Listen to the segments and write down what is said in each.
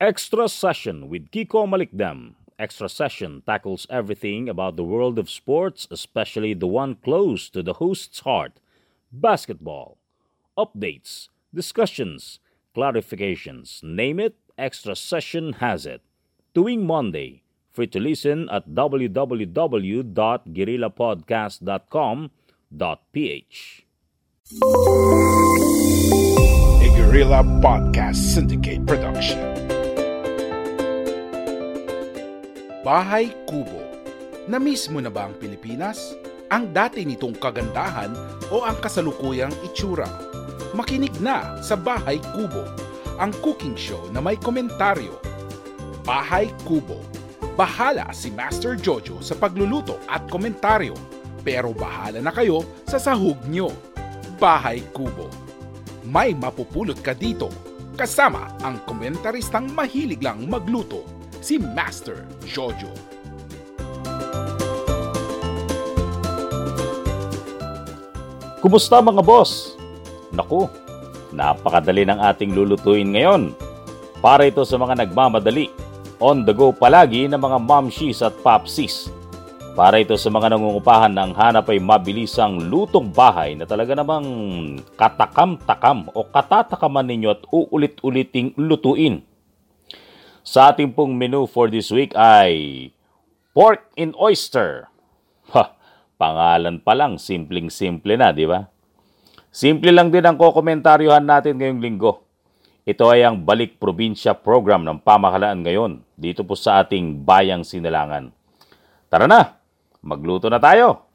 Extra Session with Kiko Malikdam. Extra Session tackles everything about the world of sports, especially the one close to the host's heart basketball. Updates, discussions, clarifications, name it, Extra Session has it. Tuwing Monday, free to listen at www.guerrillapodcast.com.ph. A Guerrilla Podcast Syndicate production. Bahay Kubo. Namiss mo na ba ang Pilipinas? Ang dati nitong kagandahan o ang kasalukuyang itsura? Makinig na sa Bahay Kubo, ang cooking show na may komentaryo. Bahay Kubo. Bahala si Master Jojo sa pagluluto at komentaryo, pero bahala na kayo sa sahog nyo. Bahay Kubo. May mapupulot ka dito kasama ang komentaristang mahilig lang magluto, si Master Jojo. Kumusta mga boss? Naku, napakadali ng ating lulutuin ngayon. Para ito sa mga nagmamadali, on the go palagi ng mga momshies at popsis. Para ito sa mga nangungupahan ng hanap ay mabilisang lutong bahay na talaga namang katakam-takam o katatakaman ninyo at uulit-uliting lutuin. Sa ating pong menu for this week ay pork in oyster. Ha, pangalan pa lang, simpleng-simple na, di ba? Simple lang din ang kokomentaryohan natin ngayong linggo. Ito ay ang Balik Probinsya program ng pamahalaan ngayon dito po sa ating Bayang Sinalangan. Tara na, magluto na tayo!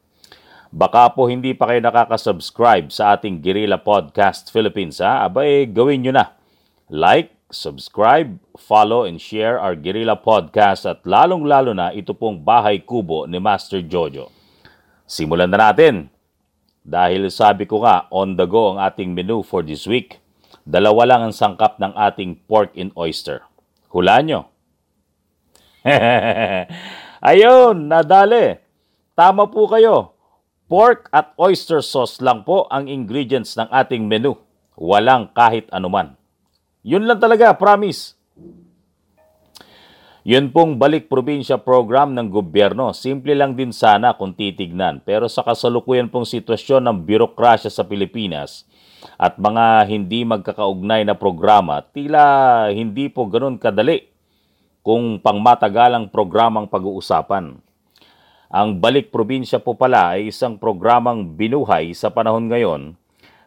Baka po hindi pa kayo nakaka-subscribe sa ating Guerrilla Podcast Philippines ha? Abay, gawin nyo na. Like, subscribe, follow, and share our Guerrilla Podcast at lalong-lalo na ito pong Bahay Kubo ni Master Jojo. Simulan na natin. Dahil sabi ko nga, on the go ang ating menu for this week. Dalawa lang ang sangkap ng ating pork in oyster. Hulaan nyo. Ayun, nadali. Tama po kayo. Pork at oyster sauce lang po ang ingredients ng ating menu. Walang kahit anuman. Yun lang talaga, promise. Yun pong balik probinsya program ng gobyerno. Simple lang din sana kung titignan. Pero sa kasalukuyan pong sitwasyon ng birokrasya sa Pilipinas at mga hindi magkakaugnay na programa, tila hindi po ganun kadali kung pangmatagalang programang pag-uusapan. Ang balik probinsya po pala ay isang programang binuhay sa panahon ngayon.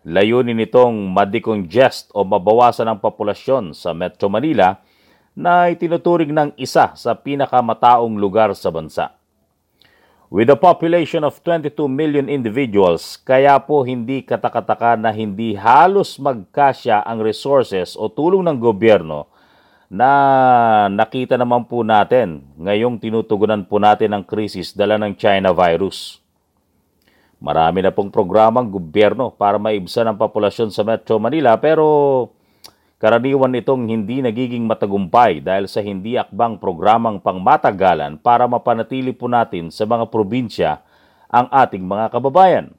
Layunin nitong madecongest o mabawasan ang populasyon sa Metro Manila na itinuturing ng isa sa pinakamataong lugar sa bansa. With a population of 22 million individuals, kaya po hindi katakataka na hindi halos magkasya ang resources o tulong ng gobyerno na nakita naman po natin ngayong tinutugunan po natin ang krisis dala ng China virus. Marami na pong programang gobyerno para maibsan ang populasyon sa Metro Manila pero Karaniwan itong hindi nagiging matagumpay dahil sa hindi akbang programang pangmatagalan para mapanatili po natin sa mga probinsya ang ating mga kababayan.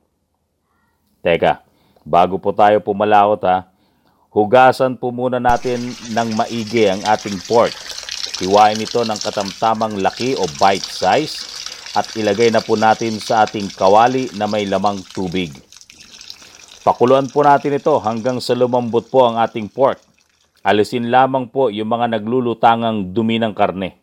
Teka, bago po tayo pumalawot ha, hugasan po muna natin ng maigi ang ating pork. Hiwain ito ng katamtamang laki o bite size at ilagay na po natin sa ating kawali na may lamang tubig. Pakuluan po natin ito hanggang sa lumambot po ang ating pork alisin lamang po yung mga naglulutangang dumi ng karne.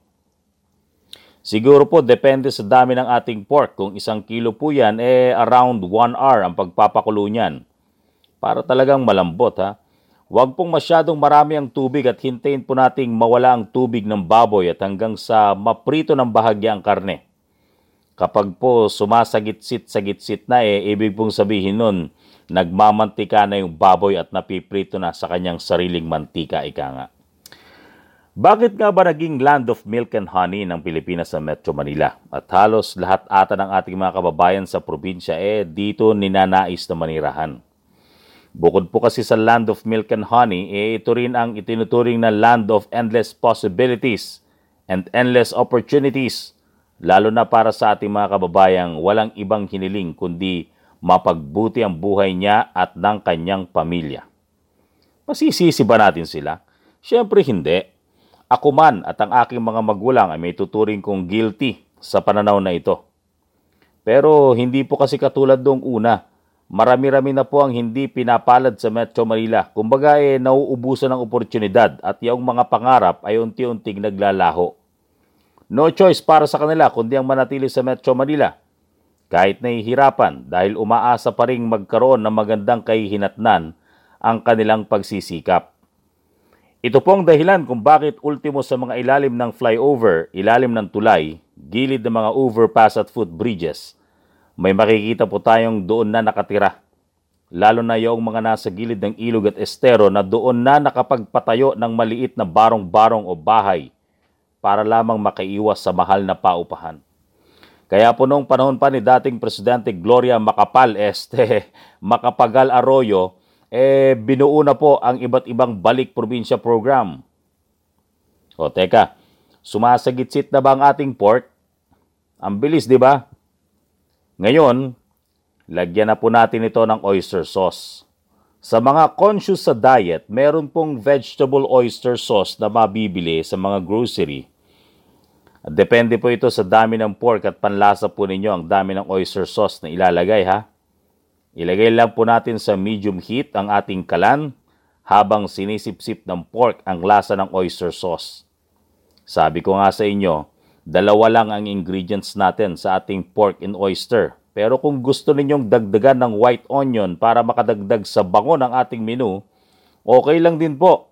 Siguro po depende sa dami ng ating pork. Kung isang kilo po yan, eh around 1 hour ang pagpapakulo niyan. Para talagang malambot ha. Huwag pong masyadong marami ang tubig at hintayin po nating mawala ang tubig ng baboy at hanggang sa maprito ng bahagya ang karne. Kapag po sumasagitsit-sagitsit na eh, ibig pong sabihin nun, nagmamantika na yung baboy at napiprito na sa kanyang sariling mantika, ika nga. Bakit nga ba naging land of milk and honey ng Pilipinas sa Metro Manila? At halos lahat ata ng ating mga kababayan sa probinsya eh dito ninanais na manirahan. Bukod po kasi sa land of milk and honey, eh ito rin ang itinuturing na land of endless possibilities and endless opportunities, lalo na para sa ating mga kababayang walang ibang hiniling kundi mapagbuti ang buhay niya at ng kanyang pamilya. Masisisi ba natin sila? Siyempre hindi. Ako man at ang aking mga magulang ay may tuturing kong guilty sa pananaw na ito. Pero hindi po kasi katulad doong una Marami-rami na po ang hindi pinapalad sa Metro Manila. Kumbaga eh, nauubusan ng oportunidad at yung mga pangarap ay unti-unting naglalaho. No choice para sa kanila kundi ang manatili sa Metro Manila. Kahit nahihirapan dahil umaasa pa rin magkaroon ng magandang kahihinatnan ang kanilang pagsisikap. Ito po ang dahilan kung bakit ultimo sa mga ilalim ng flyover, ilalim ng tulay, gilid ng mga overpass at footbridges – may makikita po tayong doon na nakatira. Lalo na yung mga nasa gilid ng ilog at estero na doon na nakapagpatayo ng maliit na barong-barong o bahay para lamang makaiwas sa mahal na paupahan. Kaya po noong panahon pa ni dating Presidente Gloria Macapal Este, Macapagal Arroyo, eh binuo na po ang iba't ibang balik probinsya program. O teka, sumasagitsit na ba ang ating port? Ang bilis, di ba? Ngayon, lagyan na po natin ito ng oyster sauce. Sa mga conscious sa diet, meron pong vegetable oyster sauce na mabibili sa mga grocery. Depende po ito sa dami ng pork at panlasa po ninyo ang dami ng oyster sauce na ilalagay ha. Ilagay lang po natin sa medium heat ang ating kalan habang sinisipsip ng pork ang lasa ng oyster sauce. Sabi ko nga sa inyo, Dalawa lang ang ingredients natin sa ating pork and oyster. Pero kung gusto ninyong dagdagan ng white onion para makadagdag sa bango ng ating menu, okay lang din po.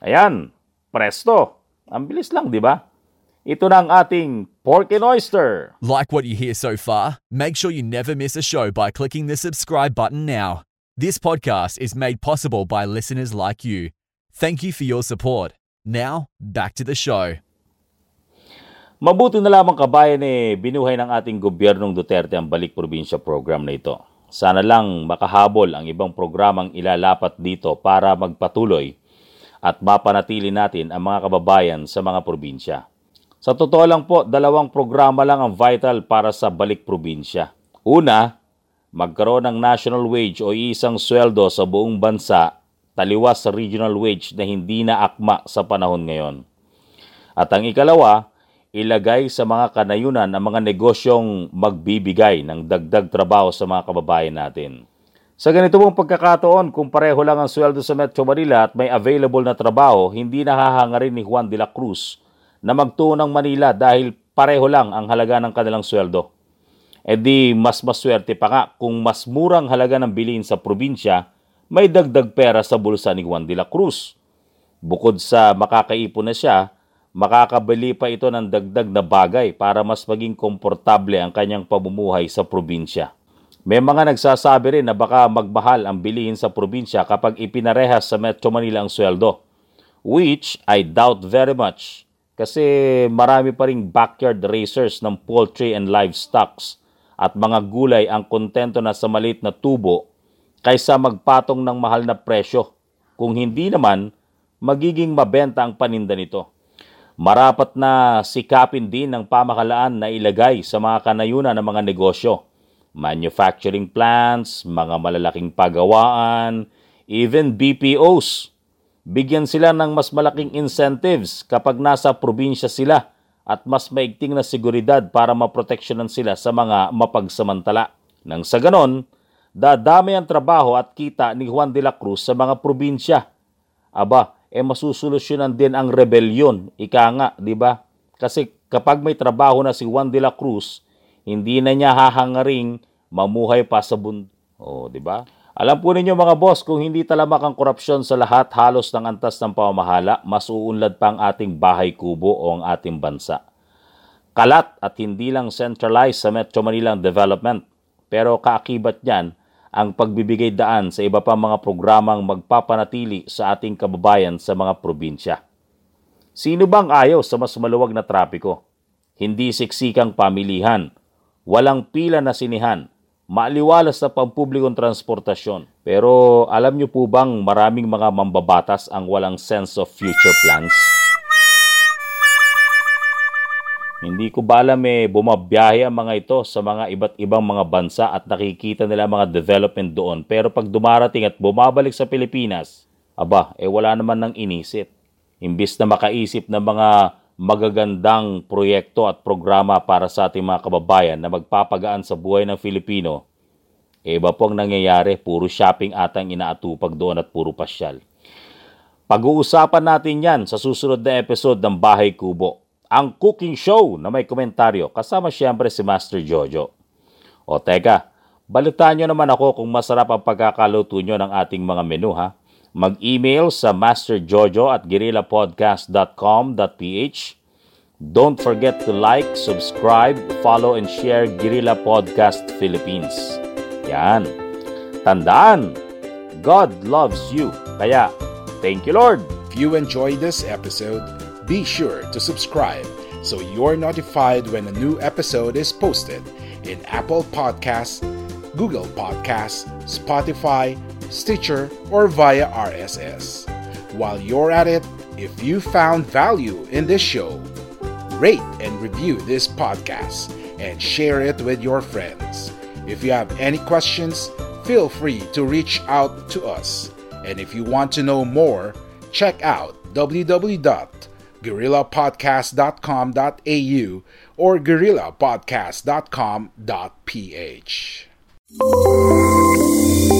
Ayan, presto. Ang bilis lang, di ba? Ito na ang ating pork and oyster. Like what you hear so far? Make sure you never miss a show by clicking the subscribe button now. This podcast is made possible by listeners like you. Thank you for your support. Now, back to the show. Mabuti na lamang kabayan eh, binuhay ng ating gobyernong Duterte ang Balik Probinsya program na ito. Sana lang makahabol ang ibang programang ilalapat dito para magpatuloy at mapanatili natin ang mga kababayan sa mga probinsya. Sa totoo lang po, dalawang programa lang ang vital para sa Balik Probinsya. Una, magkaroon ng national wage o isang sweldo sa buong bansa taliwas sa regional wage na hindi na akma sa panahon ngayon. At ang ikalawa, ilagay sa mga kanayunan ang mga negosyong magbibigay ng dagdag trabaho sa mga kababayan natin. Sa ganito mong pagkakataon, kung pareho lang ang sweldo sa Metro Manila at may available na trabaho, hindi nahahangarin ni Juan de la Cruz na magtuo ng Manila dahil pareho lang ang halaga ng kanilang sweldo. E di mas maswerte pa nga kung mas murang halaga ng bilhin sa probinsya, may dagdag pera sa bulsa ni Juan de la Cruz. Bukod sa makakaipon na siya, makakabili pa ito ng dagdag na bagay para mas maging komportable ang kanyang pamumuhay sa probinsya. May mga nagsasabi rin na baka magmahal ang bilihin sa probinsya kapag ipinarehas sa Metro Manila ang sweldo, which I doubt very much kasi marami pa ring backyard racers ng poultry and livestocks at mga gulay ang kontento na sa maliit na tubo kaysa magpatong ng mahal na presyo. Kung hindi naman, magiging mabenta ang paninda nito. Marapat na sikapin din ng pamahalaan na ilagay sa mga kanayunan ng mga negosyo, manufacturing plants, mga malalaking pagawaan, even BPOs. Bigyan sila ng mas malaking incentives kapag nasa probinsya sila at mas maigting na seguridad para maproteksyonan sila sa mga mapagsamantala. Nang sa ganon, dadami ang trabaho at kita ni Juan de la Cruz sa mga probinsya. Aba, eh masusolusyonan din ang rebellion. Ika nga, di ba? Kasi kapag may trabaho na si Juan de la Cruz, hindi na niya hahangaring mamuhay pa sa bund. Oh, di ba? Alam po ninyo mga boss, kung hindi talamak ang korupsyon sa lahat halos ng antas ng pamamahala, mas uunlad pa ang ating bahay kubo o ang ating bansa. Kalat at hindi lang centralized sa Metro Manila development, pero kaakibat niyan ang pagbibigay daan sa iba pang mga programang magpapanatili sa ating kababayan sa mga probinsya. Sino bang ayaw sa mas maluwag na trapiko? Hindi siksikang pamilihan, walang pila na sinihan, maaliwalas na pampublikong transportasyon. Pero alam niyo po bang maraming mga mambabatas ang walang sense of future plans? Hindi ko ba alam eh, bumabiyahe ang mga ito sa mga iba't ibang mga bansa at nakikita nila mga development doon. Pero pag dumarating at bumabalik sa Pilipinas, aba, eh wala naman nang inisip. Imbis na makaisip ng mga magagandang proyekto at programa para sa ating mga kababayan na magpapagaan sa buhay ng Filipino, eh iba po ang nangyayari, puro shopping atang inaatupag doon at puro pasyal. Pag-uusapan natin yan sa susunod na episode ng Bahay Kubo ang cooking show na may komentaryo kasama siyempre si Master Jojo. O teka, balitaan nyo naman ako kung masarap ang pagkakaluto nyo ng ating mga menu ha. Mag-email sa masterjojo at guerrillapodcast.com.ph Don't forget to like, subscribe, follow, and share Guerrilla Podcast Philippines. Yan. Tandaan, God loves you. Kaya, thank you Lord. If you enjoyed this episode, be sure to subscribe so you're notified when a new episode is posted in Apple Podcasts, Google Podcasts, Spotify, Stitcher, or via RSS. While you're at it, if you found value in this show, rate and review this podcast and share it with your friends. If you have any questions, feel free to reach out to us. And if you want to know more, check out www guerrillapodcast.com.au or guerrillapodcast.com.ph.